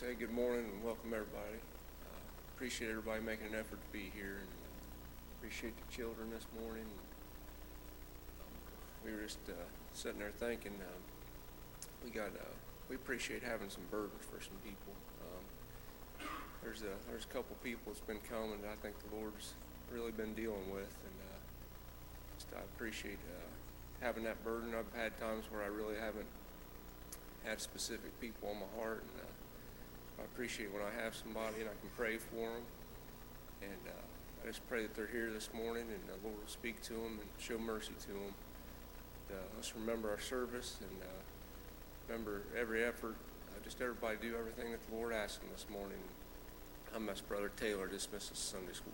say good morning and welcome everybody. Uh, appreciate everybody making an effort to be here, and appreciate the children this morning. Um, we were just uh, sitting there thinking, um, we got uh, we appreciate having some burdens for some people. Um, there's a there's a couple people that's been coming that I think the Lord's really been dealing with, and uh, just I appreciate uh, having that burden. I've had times where I really haven't had specific people on my heart, and uh, I appreciate when I have somebody and I can pray for them. And uh, I just pray that they're here this morning and the Lord will speak to them and show mercy to them. Uh, let's remember our service and uh, remember every effort. Uh, just everybody do everything that the Lord asked them this morning. I'm Brother Taylor dismisses Sunday school.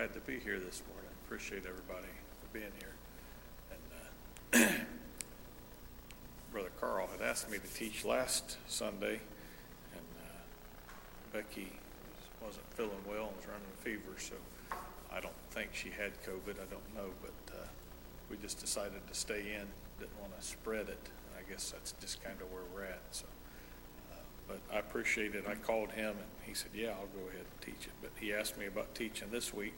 Glad to be here this morning. Appreciate everybody for being here. And uh, Brother Carl had asked me to teach last Sunday, and uh, Becky wasn't feeling well and was running a fever, so I don't think she had COVID. I don't know, but uh, we just decided to stay in. Didn't want to spread it. I guess that's just kind of where we're at. So but I appreciate it. I called him and he said, Yeah, I'll go ahead and teach it. But he asked me about teaching this week.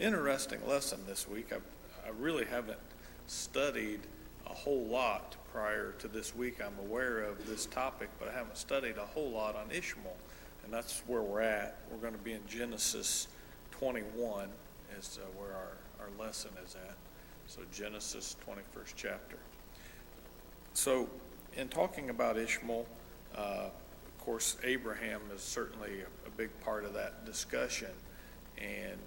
Interesting lesson this week. I, I really haven't studied a whole lot prior to this week. I'm aware of this topic, but I haven't studied a whole lot on Ishmael. And that's where we're at. We're going to be in Genesis 21, is uh, where our, our lesson is at. So, Genesis 21st chapter. So, in talking about Ishmael, uh, of course, Abraham is certainly a, a big part of that discussion. And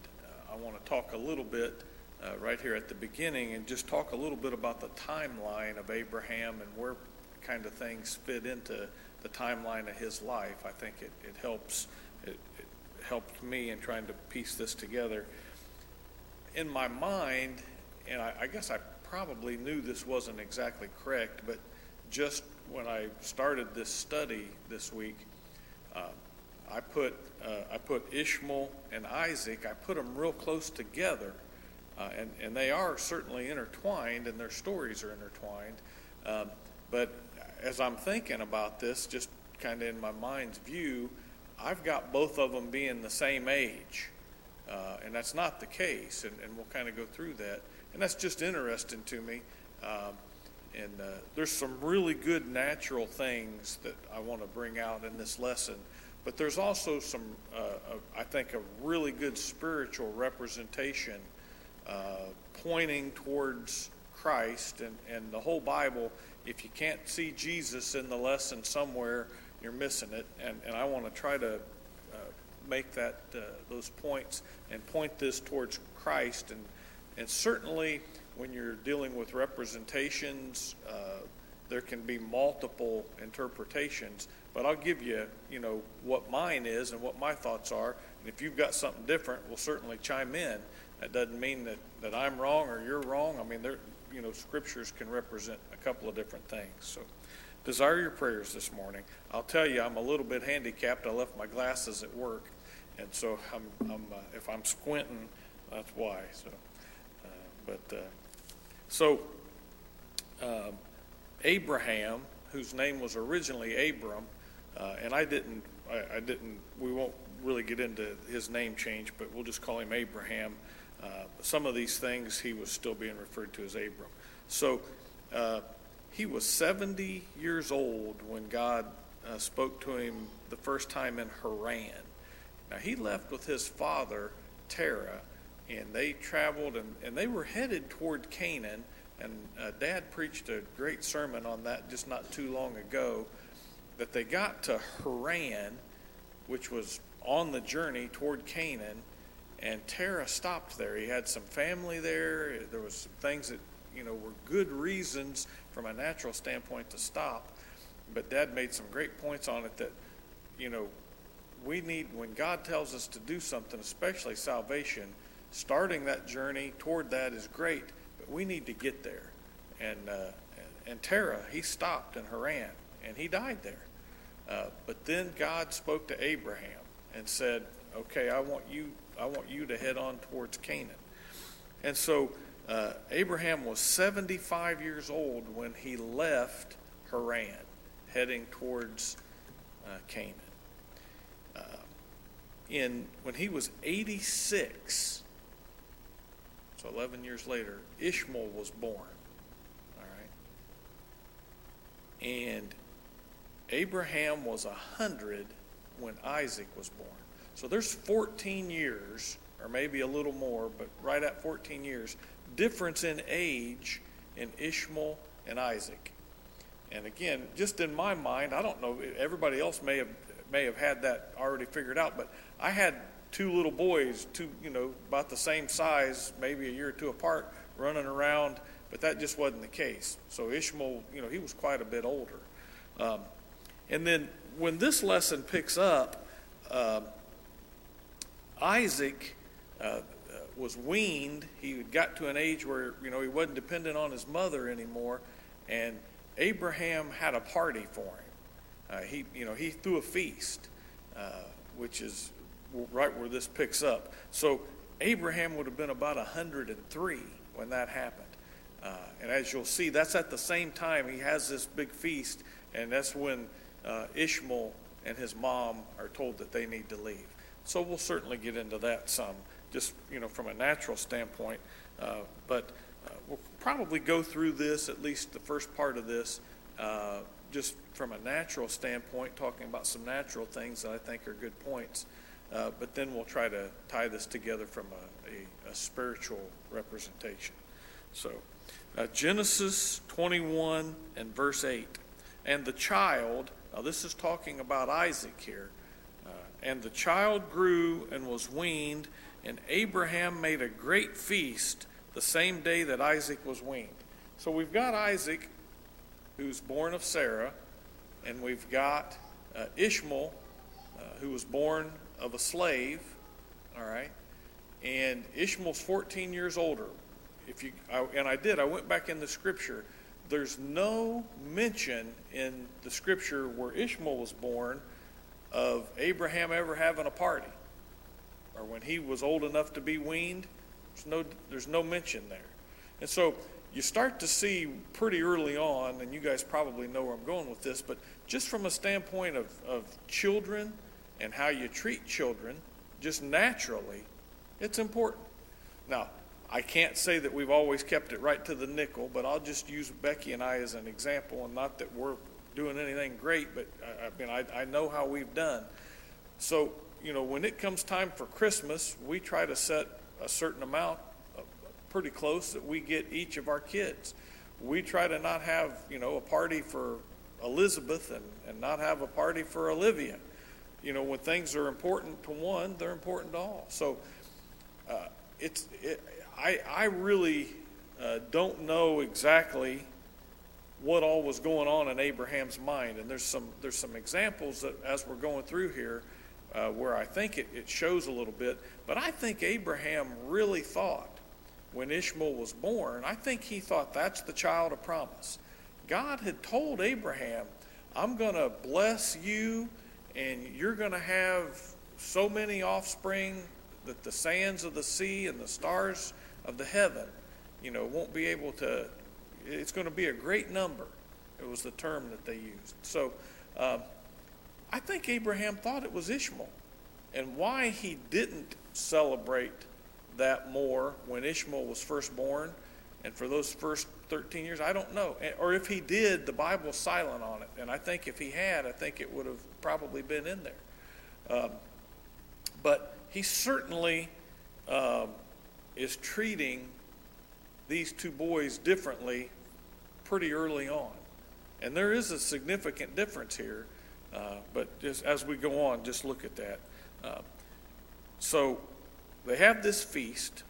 I want to talk a little bit uh, right here at the beginning and just talk a little bit about the timeline of Abraham and where kind of things fit into the timeline of his life. I think it, it helps. It, it helped me in trying to piece this together. In my mind, and I, I guess I probably knew this wasn't exactly correct, but just when I started this study this week, uh, I put uh, I put Ishmael and Isaac. I put them real close together, uh, and and they are certainly intertwined, and their stories are intertwined. Um, but as I'm thinking about this, just kind of in my mind's view, I've got both of them being the same age, uh, and that's not the case, and, and we'll kind of go through that, and that's just interesting to me. Um, and uh, there's some really good natural things that I want to bring out in this lesson. But there's also some, uh, I think, a really good spiritual representation uh, pointing towards Christ and, and the whole Bible. If you can't see Jesus in the lesson somewhere, you're missing it. And, and I want to try to uh, make that uh, those points and point this towards Christ. And, and certainly when you're dealing with representations, uh, there can be multiple interpretations. But I'll give you, you know, what mine is and what my thoughts are. And if you've got something different, we'll certainly chime in. That doesn't mean that, that I'm wrong or you're wrong. I mean, there, you know, scriptures can represent a couple of different things. So, desire your prayers this morning. I'll tell you, I'm a little bit handicapped. I left my glasses at work, and so I'm, I'm uh, if I'm squinting, that's why. So, uh, but uh, so um, Abraham, whose name was originally Abram, uh, and I didn't, I, I, didn't. We won't really get into his name change, but we'll just call him Abraham. Uh, some of these things he was still being referred to as Abram. So uh, he was 70 years old when God uh, spoke to him the first time in Haran. Now he left with his father Terah, and they traveled and, and they were headed toward Canaan. And uh, Dad preached a great sermon on that just not too long ago. That they got to Haran, which was on the journey toward Canaan, and Terah stopped there. He had some family there. There was some things that you know were good reasons from a natural standpoint to stop. But Dad made some great points on it that you know we need when God tells us to do something, especially salvation. Starting that journey toward that is great, but we need to get there. And uh, and Terah, he stopped in Haran, and he died there. Uh, but then God spoke to Abraham and said, "Okay, I want you I want you to head on towards Canaan. And so uh, Abraham was 75 years old when he left Haran, heading towards uh, Canaan. Uh, in when he was 86, so 11 years later, Ishmael was born. All right, and Abraham was a hundred when Isaac was born. So there's 14 years, or maybe a little more, but right at 14 years, difference in age in Ishmael and Isaac. And again, just in my mind, I don't know, everybody else may have may have had that already figured out, but I had two little boys, two, you know, about the same size, maybe a year or two apart, running around, but that just wasn't the case. So Ishmael, you know, he was quite a bit older. Um, and then when this lesson picks up, uh, Isaac uh, uh, was weaned. He got to an age where you know he wasn't dependent on his mother anymore, and Abraham had a party for him. Uh, he you know he threw a feast, uh, which is right where this picks up. So Abraham would have been about 103 when that happened. Uh, and as you'll see, that's at the same time he has this big feast, and that's when uh, Ishmael and his mom are told that they need to leave. So we'll certainly get into that some, just you know, from a natural standpoint. Uh, but uh, we'll probably go through this, at least the first part of this, uh, just from a natural standpoint, talking about some natural things that I think are good points. Uh, but then we'll try to tie this together from a, a, a spiritual representation. So, uh, Genesis 21 and verse 8. And the child, now this is talking about Isaac here, and the child grew and was weaned, and Abraham made a great feast the same day that Isaac was weaned. So we've got Isaac, who's born of Sarah, and we've got uh, Ishmael, uh, who was born of a slave. All right, and Ishmael's 14 years older. If you I, and I did, I went back in the scripture. There's no mention in the scripture where Ishmael was born of Abraham ever having a party or when he was old enough to be weaned. There's no, there's no mention there. And so you start to see pretty early on, and you guys probably know where I'm going with this, but just from a standpoint of, of children and how you treat children, just naturally, it's important. Now, I can't say that we've always kept it right to the nickel, but I'll just use Becky and I as an example, and not that we're doing anything great, but I, I mean, I, I know how we've done. So, you know, when it comes time for Christmas, we try to set a certain amount, uh, pretty close, that we get each of our kids. We try to not have, you know, a party for Elizabeth and, and not have a party for Olivia. You know, when things are important to one, they're important to all. So, uh, it's, it, I, I really uh, don't know exactly what all was going on in Abraham's mind. And there's some, there's some examples that, as we're going through here, uh, where I think it, it shows a little bit. But I think Abraham really thought when Ishmael was born, I think he thought that's the child of promise. God had told Abraham, I'm going to bless you, and you're going to have so many offspring that the sands of the sea and the stars of the heaven, you know, won't be able to, it's going to be a great number. It was the term that they used. So um, I think Abraham thought it was Ishmael. And why he didn't celebrate that more when Ishmael was first born and for those first 13 years, I don't know. Or if he did, the Bible's silent on it. And I think if he had, I think it would have probably been in there. Um, but he certainly um, is treating these two boys differently pretty early on. And there is a significant difference here. Uh, but just as we go on, just look at that. Uh, so they have this feast,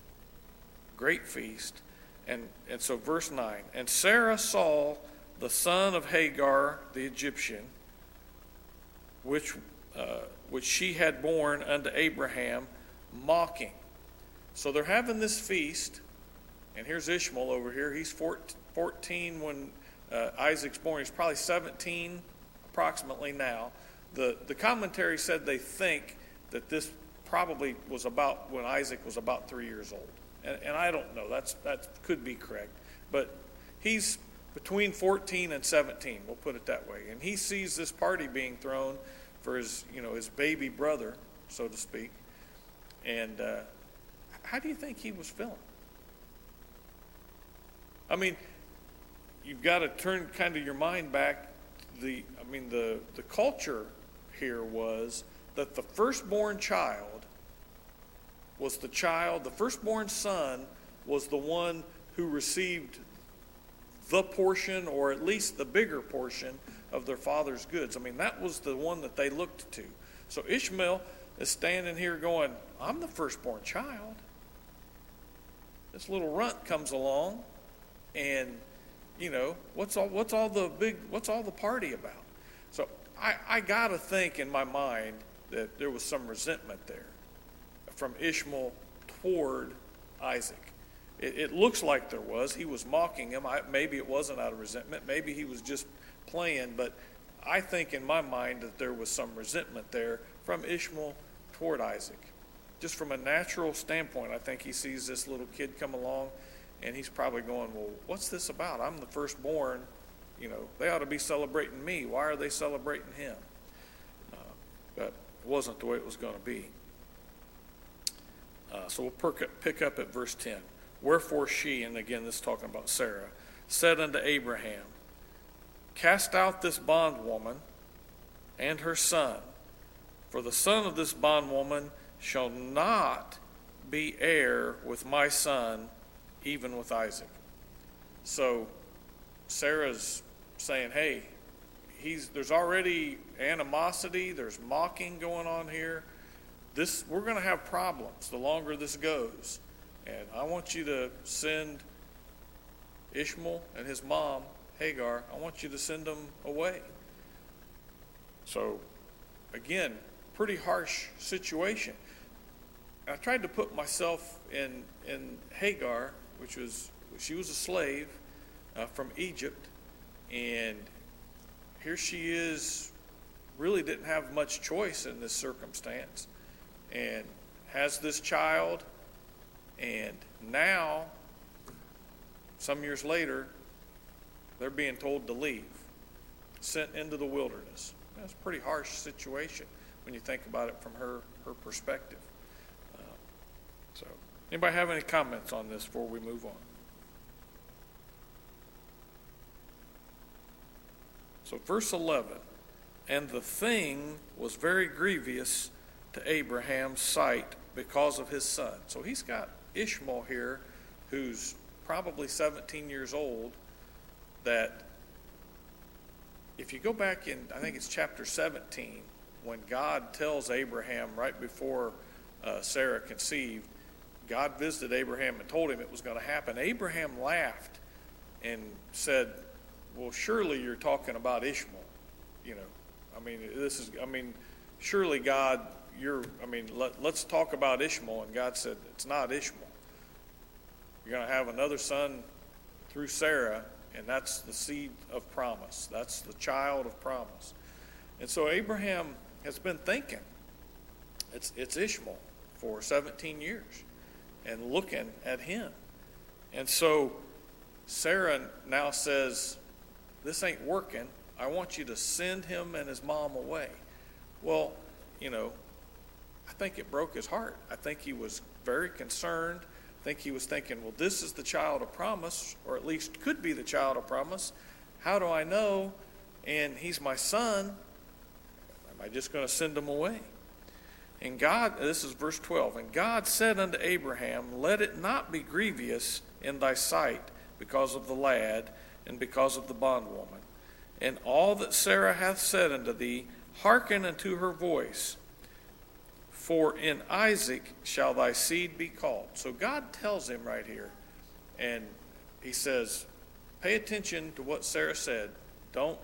great feast. And, and so, verse 9 And Sarah saw the son of Hagar the Egyptian, which, uh, which she had borne unto Abraham, mocking. So they're having this feast, and here's Ishmael over here. He's 14 when uh, Isaac's born. He's probably 17 approximately now. The, the commentary said they think that this probably was about when Isaac was about three years old and, and I don't know. That's that could be correct, but he's between 14 and 17. We'll put it that way. And he sees this party being thrown for his, you know, his baby brother, so to speak. And uh, how do you think he was feeling? I mean, you've got to turn kind of your mind back. The, I mean, the the culture here was that the firstborn child was the child, the firstborn son was the one who received the portion, or at least the bigger portion, of their father's goods. I mean, that was the one that they looked to. So Ishmael is standing here going, I'm the firstborn child. This little runt comes along, and you know what's all what's all the big what's all the party about? So I, I gotta think in my mind that there was some resentment there from Ishmael toward Isaac. It, it looks like there was. He was mocking him. I, maybe it wasn't out of resentment. Maybe he was just playing. But I think in my mind that there was some resentment there from Ishmael toward Isaac. Just from a natural standpoint, I think he sees this little kid come along and he's probably going, Well, what's this about? I'm the firstborn. You know, they ought to be celebrating me. Why are they celebrating him? Uh, but it wasn't the way it was going to be. Uh, so we'll pick up at verse 10. Wherefore she, and again this is talking about Sarah, said unto Abraham, Cast out this bondwoman and her son, for the son of this bondwoman shall not be heir with my son, even with Isaac. So Sarah's saying, Hey, he's, there's already animosity, there's mocking going on here this we're going to have problems the longer this goes. And I want you to send Ishmael and his mom, Hagar, I want you to send them away. So, again, pretty harsh situation. I tried to put myself in, in Hagar, which was, she was a slave uh, from Egypt, and here she is, really didn't have much choice in this circumstance and has this child, and now, some years later, they're being told to leave, sent into the wilderness. That's a pretty harsh situation when you think about it from her, her perspective. Anybody have any comments on this before we move on? So, verse 11, and the thing was very grievous to Abraham's sight because of his son. So he's got Ishmael here, who's probably 17 years old, that if you go back in, I think it's chapter 17, when God tells Abraham right before uh, Sarah conceived, God visited Abraham and told him it was going to happen, Abraham laughed and said, Well, surely you're talking about Ishmael. You know, I mean, this is, I mean, surely God, you're, I mean, let, let's talk about Ishmael. And God said, It's not Ishmael. You're going to have another son through Sarah, and that's the seed of promise. That's the child of promise. And so Abraham has been thinking, it's, it's Ishmael for 17 years and looking at him. And so Sarah now says, This ain't working. I want you to send him and his mom away. Well, you know, I think it broke his heart. I think he was very concerned. I think he was thinking, well, this is the child of promise, or at least could be the child of promise. How do I know? And he's my son. Am I just going to send him away? And God, this is verse 12, and God said unto Abraham, Let it not be grievous in thy sight because of the lad and because of the bondwoman. And all that Sarah hath said unto thee, hearken unto her voice. For in Isaac shall thy seed be called. So God tells him right here, and he says, Pay attention to what Sarah said. Don't,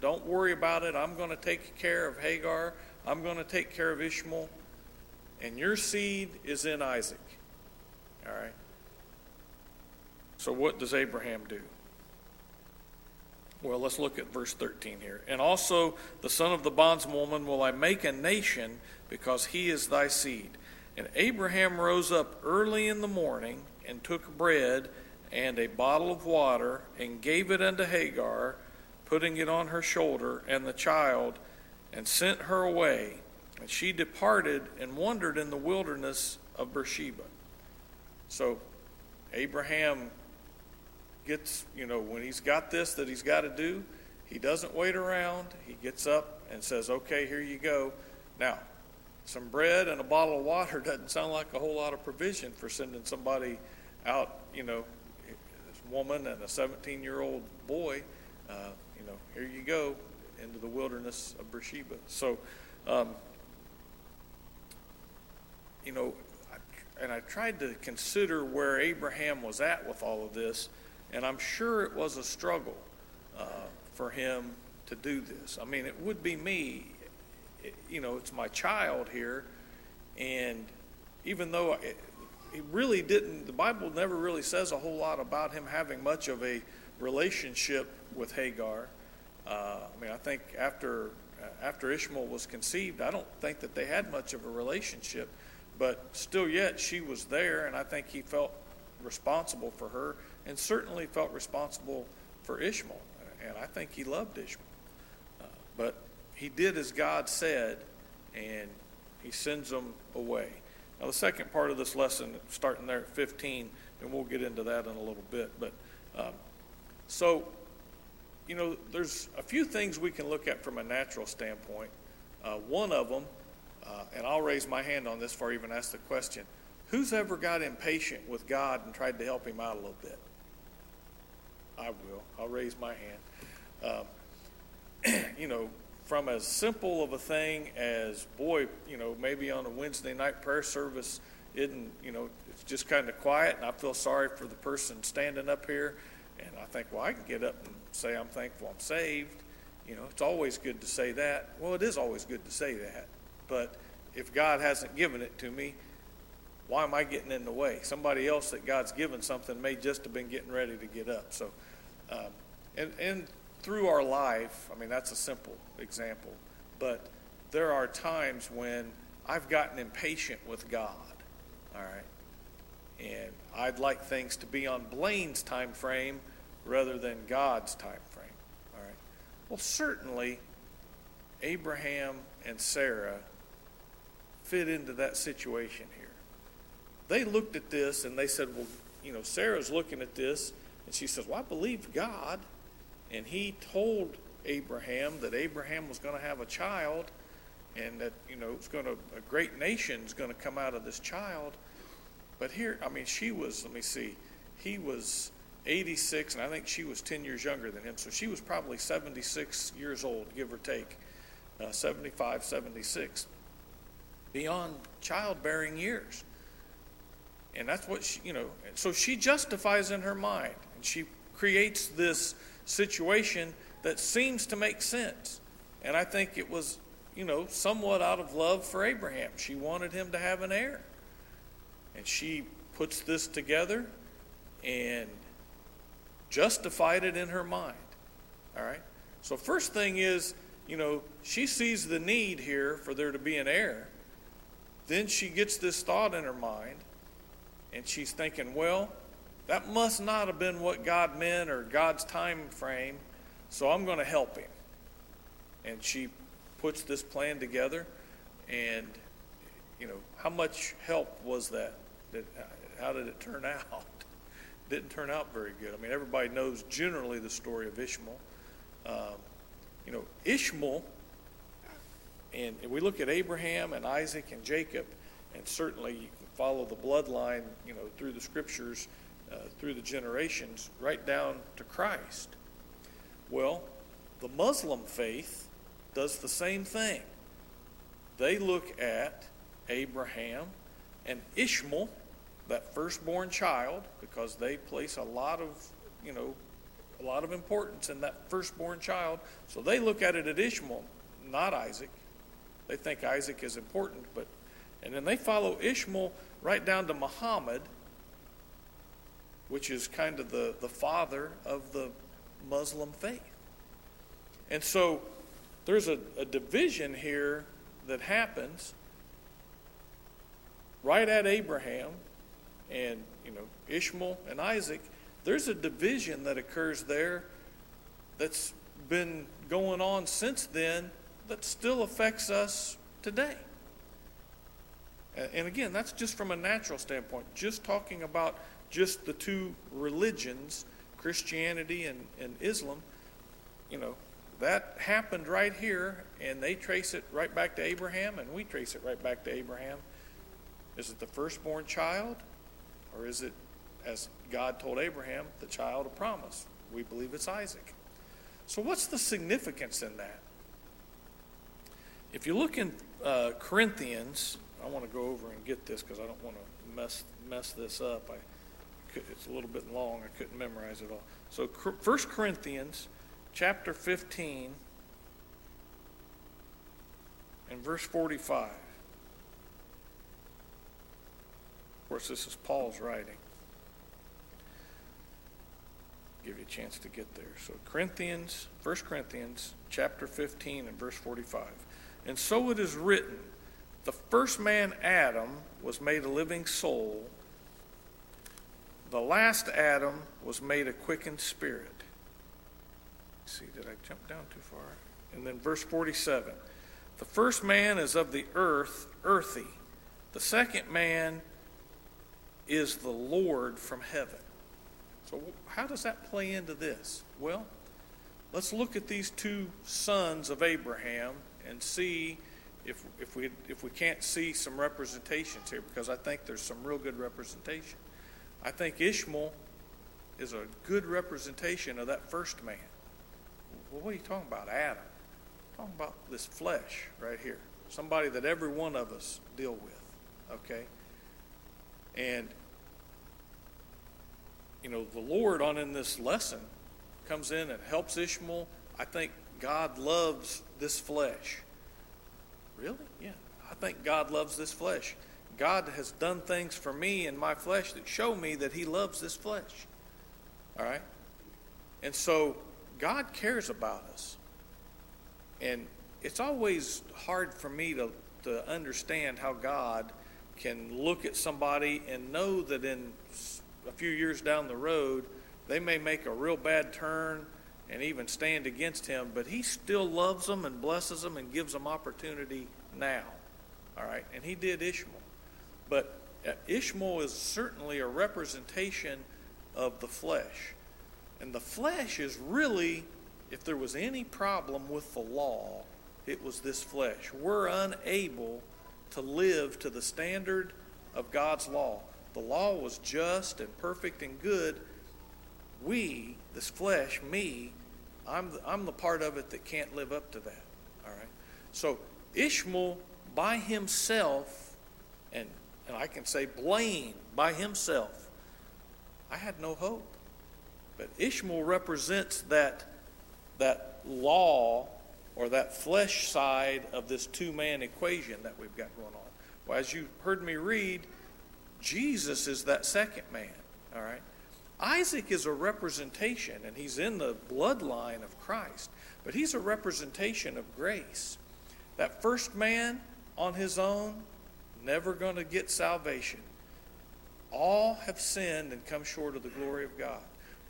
don't worry about it. I'm going to take care of Hagar. I'm going to take care of Ishmael. And your seed is in Isaac. All right? So what does Abraham do? Well, let's look at verse 13 here. And also the son of the bondswoman will I make a nation because he is thy seed. And Abraham rose up early in the morning and took bread and a bottle of water and gave it unto Hagar, putting it on her shoulder and the child, and sent her away. And she departed and wandered in the wilderness of Beersheba. So Abraham gets, you know, when he's got this that he's got to do, he doesn't wait around. He gets up and says, okay, here you go. Now, some bread and a bottle of water doesn't sound like a whole lot of provision for sending somebody out, you know, this woman and a 17 year old boy, uh, you know, here you go into the wilderness of Beersheba. So, um, you know, I, and I tried to consider where Abraham was at with all of this, and I'm sure it was a struggle uh, for him to do this. I mean, it would be me you know, it's my child here. And even though it, he really didn't, the Bible never really says a whole lot about him having much of a relationship with Hagar. Uh, I mean, I think after after Ishmael was conceived, I don't think that they had much of a relationship, but still, yet she was there, and I think he felt responsible for her, and certainly felt responsible for Ishmael, and I think he loved Ishmael. Uh, but he did as God said, and he sends them away. Now, the second part of this lesson, starting there at 15, and we'll get into that in a little bit. But um, so, you know, there's a few things we can look at from a natural standpoint. Uh, one of them, uh, and I'll raise my hand on this before I even ask the question who's ever got impatient with God and tried to help him out a little bit? I will. I'll raise my hand. Um, you know, from as simple of a thing as, boy, you know, maybe on a Wednesday night prayer service, isn't, you know, it's just kind of quiet, and I feel sorry for the person standing up here. And I think, well, I can get up and say I'm thankful I'm saved. You know, it's always good to say that. Well, it is always good to say that. But if God hasn't given it to me, why am I getting in the way? Somebody else that God's given something may just have been getting ready to get up. So, um, and, and through our life, I mean, that's a simple example, but there are times when I've gotten impatient with God, all right? And I'd like things to be on Blain's time frame rather than God's time frame, all right? Well, certainly, Abraham and Sarah fit into that situation here. They looked at this and they said, well, you know, Sarah's looking at this, and she says, well, I believe God and he told Abraham that Abraham was going to have a child and that, you know, it's going to, a great nation is going to come out of this child. But here, I mean, she was, let me see, he was 86, and I think she was 10 years younger than him. So she was probably 76 years old, give or take, uh, 75, 76, beyond childbearing years. And that's what she, you know, so she justifies in her mind. And she creates this situation that seems to make sense. And I think it was, you know, somewhat out of love for Abraham. She wanted him to have an heir. And she puts this together and justified it in her mind. All right? So, first thing is, you know, she sees the need here for there to be an heir. Then she gets this thought in her mind, and she's thinking, well, that must not have been what God meant or God's time frame, so I'm going to help him. And she puts this plan together, and, you know, how much help was that? Did, how did it turn out? Didn't turn out very good. I mean, everybody knows generally the story of Ishmael. Um, you know, Ishmael, and we look at Abraham and Isaac and Jacob, and certainly you can follow the bloodline, you know, through the scriptures, uh, through the generations, right down to Christ. Well, the Muslim faith does the same thing. They look at Abraham and Ishmael, that firstborn child, because they place a lot of, you know, a lot of importance in that firstborn child. So they look at it at Ishmael, not Isaac. They think Isaac is important, but and then they follow Ishmael right down to Muhammad, which is kind of the, the father of the Muslim faith. And so there's a, a division here that happens right at Abraham and you know Ishmael and Isaac there's a division that occurs there that's been going on since then that still affects us today. And again, that's just from a natural standpoint, just talking about just the two religions, Christianity and, and Islam, you know, that happened right here, and they trace it right back to Abraham, and we trace it right back to Abraham. Is it the firstborn child, or is it as God told Abraham, the child of promise. We believe it's Isaac. So, what's the significance in that? If you look in uh, Corinthians, I want to go over and get this because I don't want to mess mess this up. I it's a little bit long. I couldn't memorize it all. So, 1 Corinthians chapter 15 and verse 45. Of course, this is Paul's writing give you a chance to get there. So Corinthians, 1 Corinthians chapter 15 and verse 45. And so it is written, the first man Adam was made a living soul. The last Adam was made a quickened spirit. See, did I jump down too far? And then verse 47. The first man is of the earth, earthy. The second man is the Lord from heaven. So, how does that play into this? Well, let's look at these two sons of Abraham and see if, if, we, if we can't see some representations here, because I think there's some real good representation. I think Ishmael is a good representation of that first man. Well, what are you talking about? Adam. Talking about this flesh right here. Somebody that every one of us deal with. Okay? And you know, the Lord on in this lesson comes in and helps Ishmael. I think God loves this flesh. Really? Yeah. I think God loves this flesh. God has done things for me and my flesh that show me that He loves this flesh. All right? And so God cares about us. And it's always hard for me to, to understand how God can look at somebody and know that in a few years down the road, they may make a real bad turn and even stand against him, but he still loves them and blesses them and gives them opportunity now. All right, and he did Ishmael. But uh, Ishmael is certainly a representation of the flesh. And the flesh is really, if there was any problem with the law, it was this flesh. We're unable to live to the standard of God's law the law was just and perfect and good, we, this flesh, me, I'm the, I'm the part of it that can't live up to that. All right? So Ishmael by himself, and and I can say Blain by himself, I had no hope. But Ishmael represents that, that law or that flesh side of this two man equation that we've got going on. Well, as you heard me read, Jesus is that second man, all right? Isaac is a representation, and he's in the bloodline of Christ, but he's a representation of grace. That first man on his own, never going to get salvation. All have sinned and come short of the glory of God.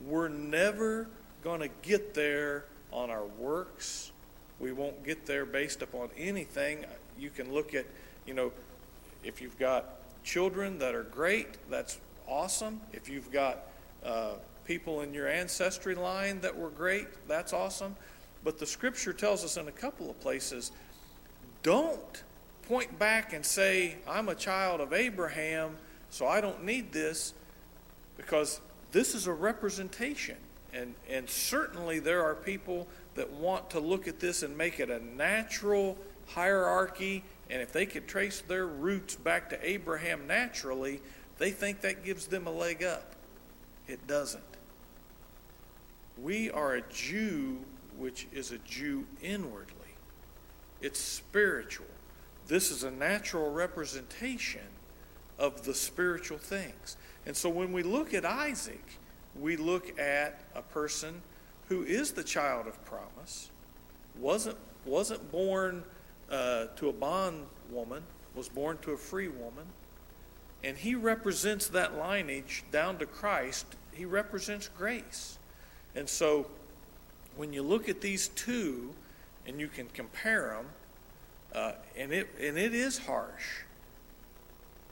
We're never going to get there on our works. We won't get there based upon anything. You can look at, you know, if you've got children that are great, that's awesome. If you've got uh, people in your ancestry line that were great, that's awesome. But the scripture tells us in a couple of places don't point back and say, I'm a child of Abraham, so I don't need this, because this is a representation. And, and certainly there are people that want to look at this and make it a natural hierarchy. And if they could trace their roots back to Abraham naturally, they think that gives them a leg up. It doesn't. We are a Jew, which is a Jew inwardly, it's spiritual. This is a natural representation of the spiritual things. And so when we look at Isaac, we look at a person who is the child of promise, wasn't, wasn't born uh, to a bond woman, was born to a free woman, and he represents that lineage down to Christ. He represents grace. And so when you look at these two and you can compare them, uh, and, it, and it is harsh.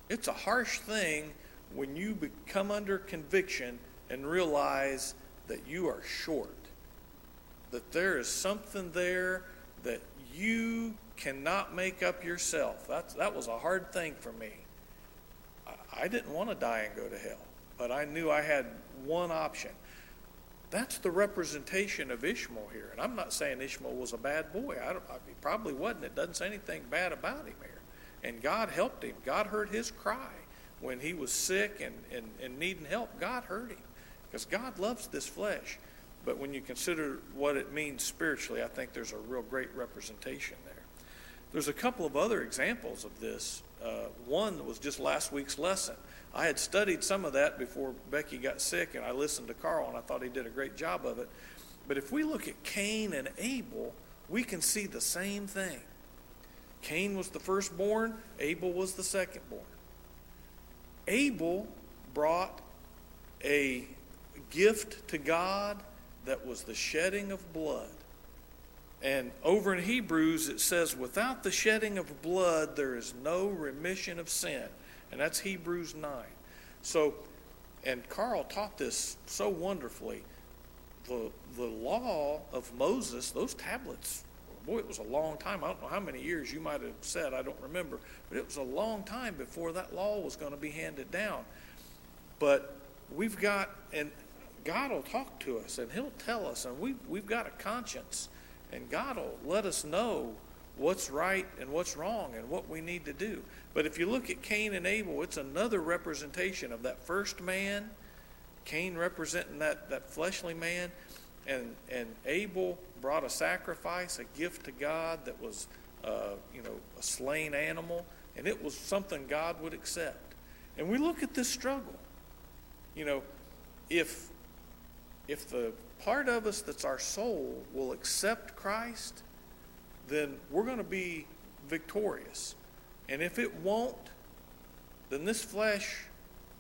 It's a harsh thing when you become under conviction and realize that you are short, that there is something there that you cannot make up yourself. That's, that was a hard thing for me. I, I didn't want to die and go to hell, but I knew I had one option. That's the representation of Ishmael here. And I'm not saying Ishmael was a bad boy. I, I he probably wasn't. It doesn't say anything bad about him here. And God helped him. God heard his cry when he was sick and, and, and needing help. God heard him because God loves this flesh. But when you consider what it means spiritually, I think there's a real great representation there. There's a couple of other examples of this. Uh, one that was just last week's lesson. I had studied some of that before Becky got sick, and I listened to Carl, and I thought he did a great job of it. But if we look at Cain and Abel, we can see the same thing. Cain was the firstborn, Abel was the secondborn. Abel brought a gift to God that was the shedding of blood. And over in Hebrews, it says, without the shedding of blood, there is no remission of sin and that's Hebrews 9. So, and Carl taught this so wonderfully. The, the law of Moses, those tablets, boy, it was a long time. I don't know how many years you might have said, I don't remember, but it was a long time before that law was going to be handed down. But we've got, and God will talk to us and He'll tell us, and we, we've got a conscience, and God will let us know what's right and what's wrong and what we need to do. But if you look at Cain and Abel, it's another representation of that first man, Cain representing that, that fleshly man, and, and Abel brought a sacrifice, a gift to God that was, uh, you know, a slain animal, and it was something God would accept. And we look at this struggle. You know, if if the part of us that's our soul will accept Christ then we're going to be victorious. And if it won't, then this flesh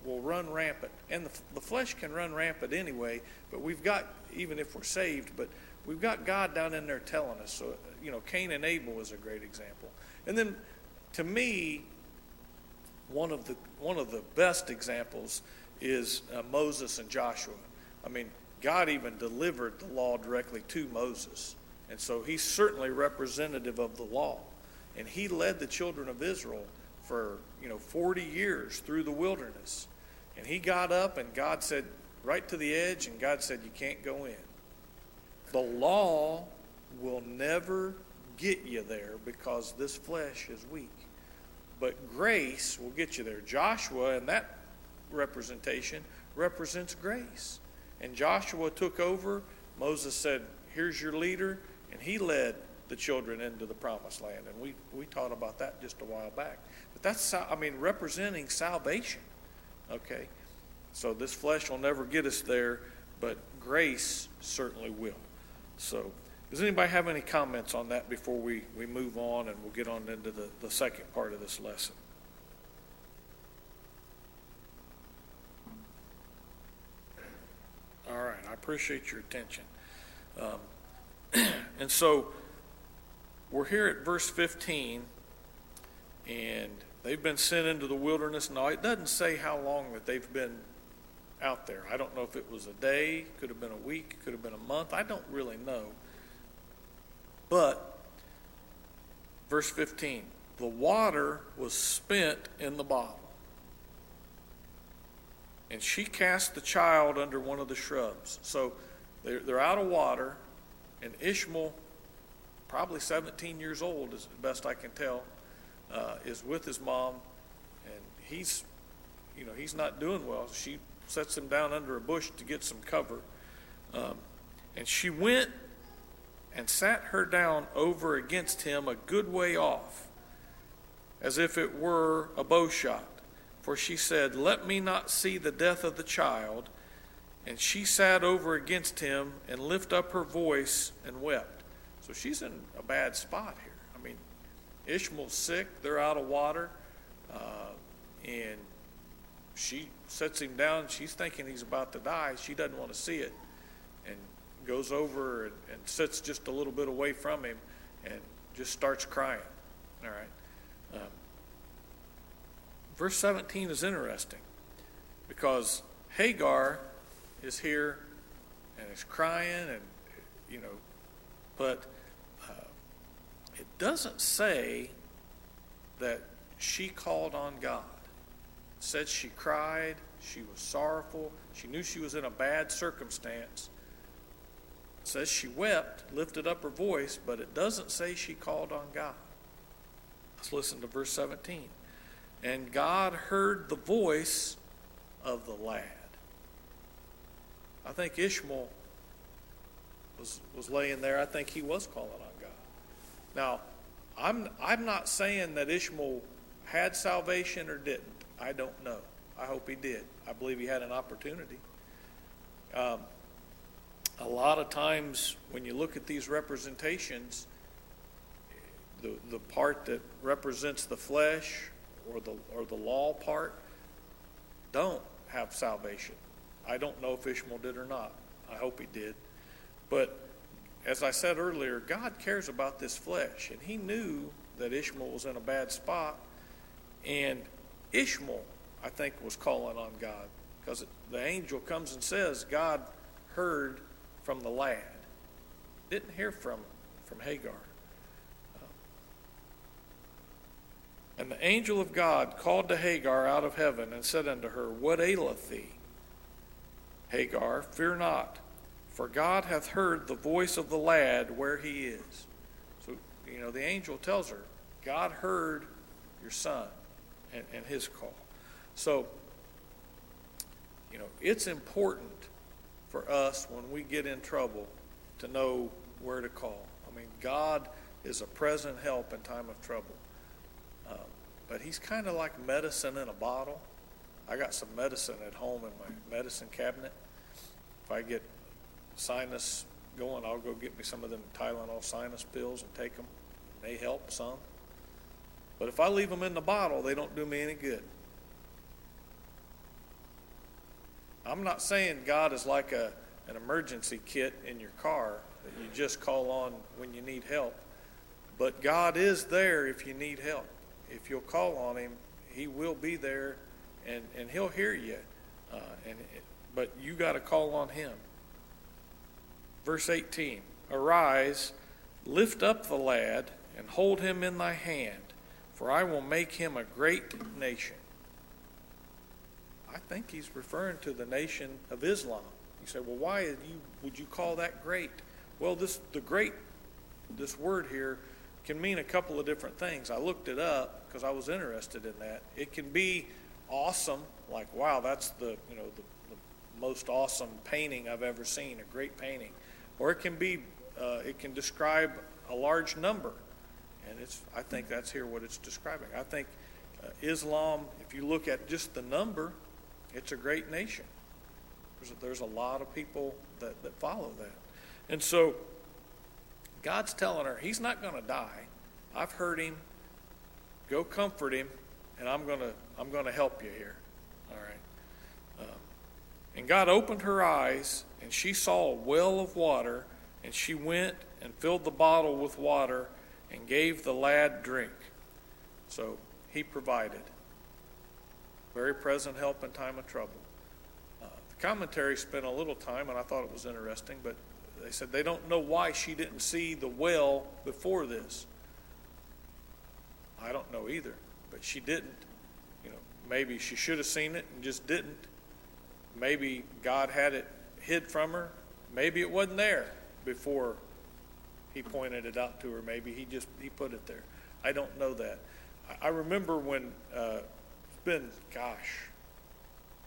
will run rampant. And the, the flesh can run rampant anyway, but we've got, even if we're saved, but we've got God down in there telling us. So, you know, Cain and Abel is a great example. And then to me, one of the, one of the best examples is uh, Moses and Joshua. I mean, God even delivered the law directly to Moses. And so he's certainly representative of the law. And he led the children of Israel for, you know, 40 years through the wilderness. And he got up and God said, right to the edge, and God said, you can't go in. The law will never get you there because this flesh is weak. but grace will get you there. Joshua, in that representation, represents grace. And Joshua took over. Moses said, Here's your leader. And he led the children into the promised land. And we, we taught about that just a while back. But that's, I mean, representing salvation. Okay? So this flesh will never get us there, but grace certainly will. So, does anybody have any comments on that before we, we move on and we'll get on into the, the second part of this lesson? All right, I appreciate your attention. Um, and so we're here at verse 15, and they've been sent into the wilderness. Now, it doesn't say how long that they've been out there. I don't know if it was a day, could have been a week, could have been a month. I don't really know. But, verse 15, the water was spent in the bottle. And she cast the child under one of the shrubs. So they're, they're out of water, and Ishmael, probably 17 years old, as best I can tell, uh, is with his mom, and he's, you know, he's not doing well. She sets him down under a bush to get some cover. Um, and she went and sat her down over against him a good way off, as if it were a bow shot. For she said, Let me not see the death of the child. And she sat over against him and lifted up her voice and wept. So she's in a bad spot here. I mean, Ishmael's sick, they're out of water, uh, and she sets him down. She's thinking he's about to die. She doesn't want to see it. And goes over and, and sits just a little bit away from him and just starts crying. All right. Um, verse 17 is interesting because Hagar is here and is crying and, you know, but uh, it doesn't say that she called on God said she cried, she was sorrowful, she knew she was in a bad circumstance. It says she wept, lifted up her voice, but it doesn't say she called on God. Let's listen to verse 17. And God heard the voice of the lad. I think Ishmael was, was laying there. I think he was calling on God. Now, I'm, I'm not saying that Ishmael had salvation or didn't. I don't know. I hope he did. I believe he had an opportunity. Um, a lot of times, when you look at these representations, the, the part that represents the flesh or the, or the law part don't have salvation. I don't know if Ishmael did or not. I hope he did. But as I said earlier, God cares about this flesh, and he knew that Ishmael was in a bad spot, and Ishmael, I think, was calling on God because the angel comes and says, God heard from the lad. Didn't hear from, from Hagar. And the angel of God called to Hagar out of heaven and said unto her, What aileth thee? Hagar, fear not, for God hath heard the voice of the lad where he is. So, you know, the angel tells her, God heard your son and, and his call. So, you know, it's important for us when we get in trouble to know where to call. I mean, God is a present help in time of trouble. But He's kind of like medicine in a bottle. I got some medicine at home in my medicine cabinet. If I get sinus going, I'll go get me some of them Tylenol sinus pills and take them. They help some. But if I leave them in the bottle, they don't do me any good. I'm not saying God is like a, an emergency kit in your car that you just call on when you need help. But God is there if you need help. If you'll call on Him, He will be there and, and He'll hear you. Uh, and But you got to call on Him. Verse 18 Arise, lift up the lad, and hold him in thy hand for I will make him a great nation. I think he's referring to the nation of Islam. You say, well, why you, would you call that great? Well, this the great, this word here can mean a couple of different things. I looked it up because I was interested in that. It can be awesome, like wow, that's the you know the, the most awesome painting I've ever seen, a great painting, or it can be uh, it can describe a large number, and it's I think that's here what it's describing. I think uh, Islam, if you look at just the number, it's a great nation. There's a, there's a lot of people that, that follow that, and so God's telling her he's not going to die. I've heard him. Go comfort him, and I'm going to I'm going to help you here. All right. Um, and God opened her eyes, and she saw a well of water, and she went and filled the bottle with water and gave the lad drink. So he provided. Very present help in time of trouble. Uh, the commentary spent a little time, and I thought it was interesting, but they said they don't know why she didn't see the well before this. I don't know either, but she didn't. You know, maybe she should have seen it and just didn't. Maybe God had it hid from her. Maybe it wasn't there before he pointed it out to her. Maybe he just he put it there. I don't know that. I, remember when uh, it's been, gosh,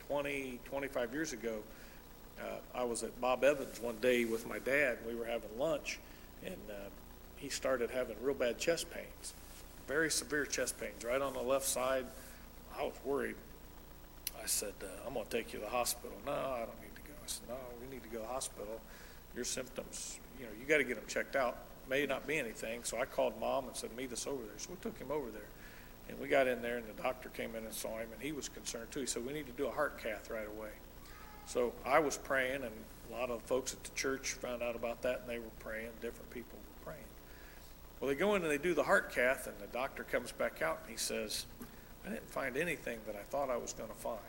20, 25 years ago. Uh, I was at Bob Evans one day with my dad. We were having lunch, and uh, he started having real bad chest pains, very severe chest pains, right on the left side. I was worried. I said, uh, "I'm going to take you to the hospital." No, I don't need to go. I said, "No, we need to go to the hospital. Your symptoms, you know, you got to get them checked out. May not be anything." So I called mom and said, "Meet us over there." So we took him over there, and we got in there, and the doctor came in and saw him, and he was concerned too. He said, "We need to do a heart cath right away." So I was praying, and a lot of folks at the church found out about that, and they were praying. Different people were praying. Well, they go in and they do the heart cath, and the doctor comes back out and he says, I didn't find anything that I thought I was going to find.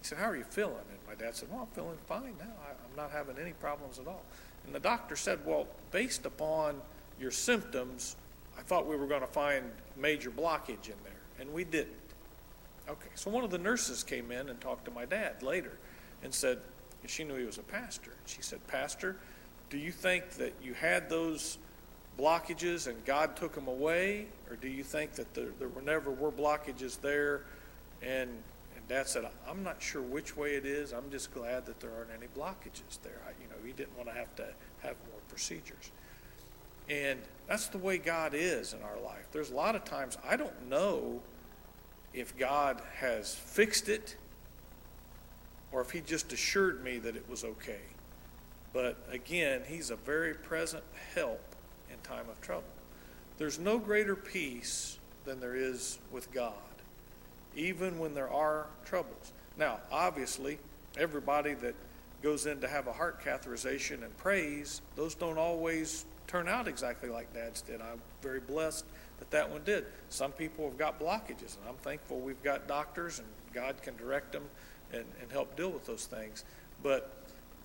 He said, How are you feeling? And my dad said, Well, I'm feeling fine now. I'm not having any problems at all. And the doctor said, Well, based upon your symptoms, I thought we were going to find major blockage in there, and we didn't. Okay, so one of the nurses came in and talked to my dad later and said, and she knew he was a pastor. She said, Pastor, do you think that you had those blockages and God took them away? Or do you think that there, there were never were blockages there? And, and Dad said, I'm not sure which way it is. I'm just glad that there aren't any blockages there. I, you know, he didn't want to have to have more procedures. And that's the way God is in our life. There's a lot of times I don't know if God has fixed it or if he just assured me that it was okay. But again, he's a very present help in time of trouble. There's no greater peace than there is with God, even when there are troubles. Now, obviously, everybody that goes in to have a heart catheterization and prays, those don't always turn out exactly like Dad's did. I'm very blessed that that one did. Some people have got blockages, and I'm thankful we've got doctors and God can direct them and, and help deal with those things. But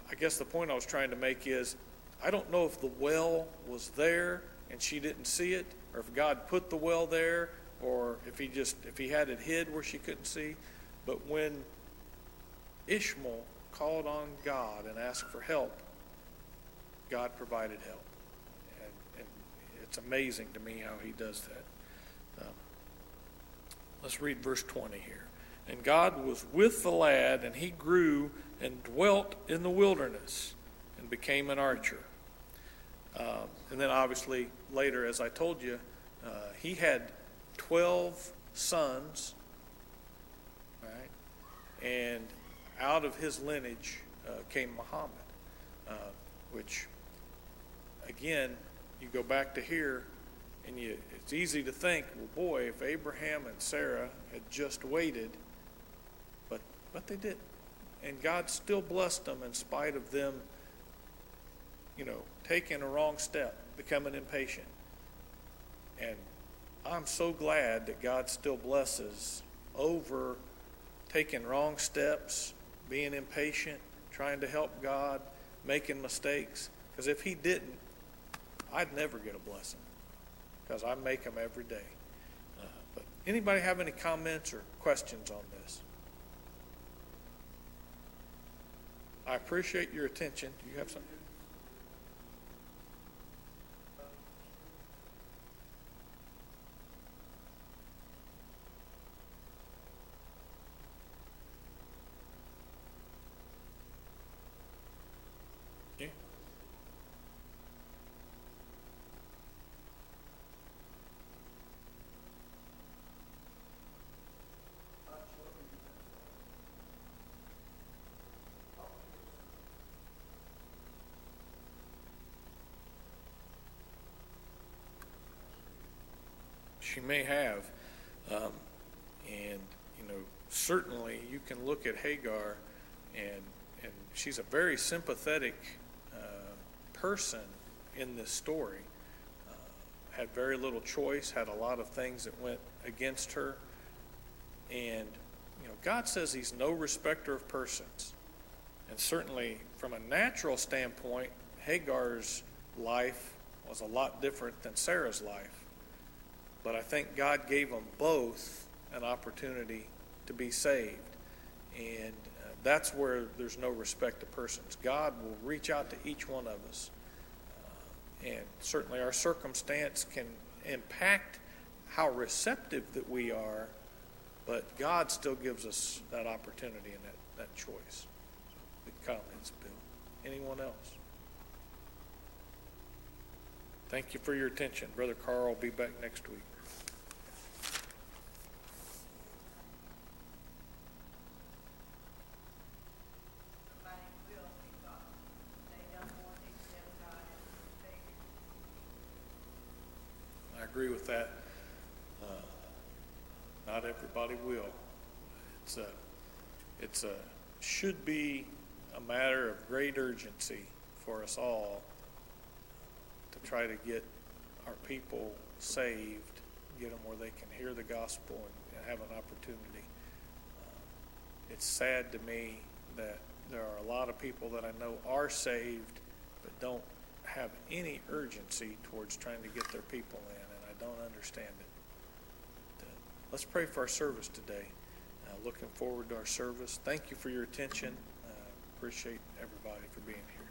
I guess the point I was trying to make is I don't know if the well was there and she didn't see it, or if God put the well there, or if he just if he had it hid where she couldn't see. But when Ishmael called on God and asked for help, God provided help. And, and it's amazing to me how he does that. Um, let's read verse 20 here. And God was with the lad, and he grew and dwelt in the wilderness and became an archer. Uh, and then, obviously, later, as I told you, uh, he had 12 sons, right? And out of his lineage uh, came Muhammad, uh, which, again, you go back to here, and you, it's easy to think, well, boy, if Abraham and Sarah had just waited but they didn't. And God still blessed them in spite of them, you know, taking a wrong step, becoming impatient. And I'm so glad that God still blesses over taking wrong steps, being impatient, trying to help God, making mistakes. Because if He didn't, I'd never get a blessing because I make them every day. Uh, but anybody have any comments or questions on this? I appreciate your attention. Do you have something? She may have. Um, and, you know, certainly you can look at Hagar and, and she's a very sympathetic uh, person in this story. Uh, had very little choice, had a lot of things that went against her. And, you know, God says he's no respecter of persons. And certainly, from a natural standpoint, Hagar's life was a lot different than Sarah's life. But I think God gave them both an opportunity to be saved. And uh, that's where there's no respect to persons. God will reach out to each one of us. Uh, and certainly, our circumstance can impact how receptive that we are, but God still gives us that opportunity and that, that choice. Good comments, Bill. Anyone else? Thank you for your attention. Brother Carl will be back next week. Nobody will be God. They don't want to accept God as their Savior. I agree with that. Uh, Not everybody will. It's a, it's a, should be a matter of great urgency for us all to try to get our people saved, get them where they can hear the gospel and, and have an opportunity. Uh, It's sad to me that there are a lot of people that I know are saved, but don't have any urgency towards trying to get their people in, I don't understand it. Let's pray for our service today. Uh, Looking forward to our service. Thank you for your attention. Uh, Appreciate everybody for being here.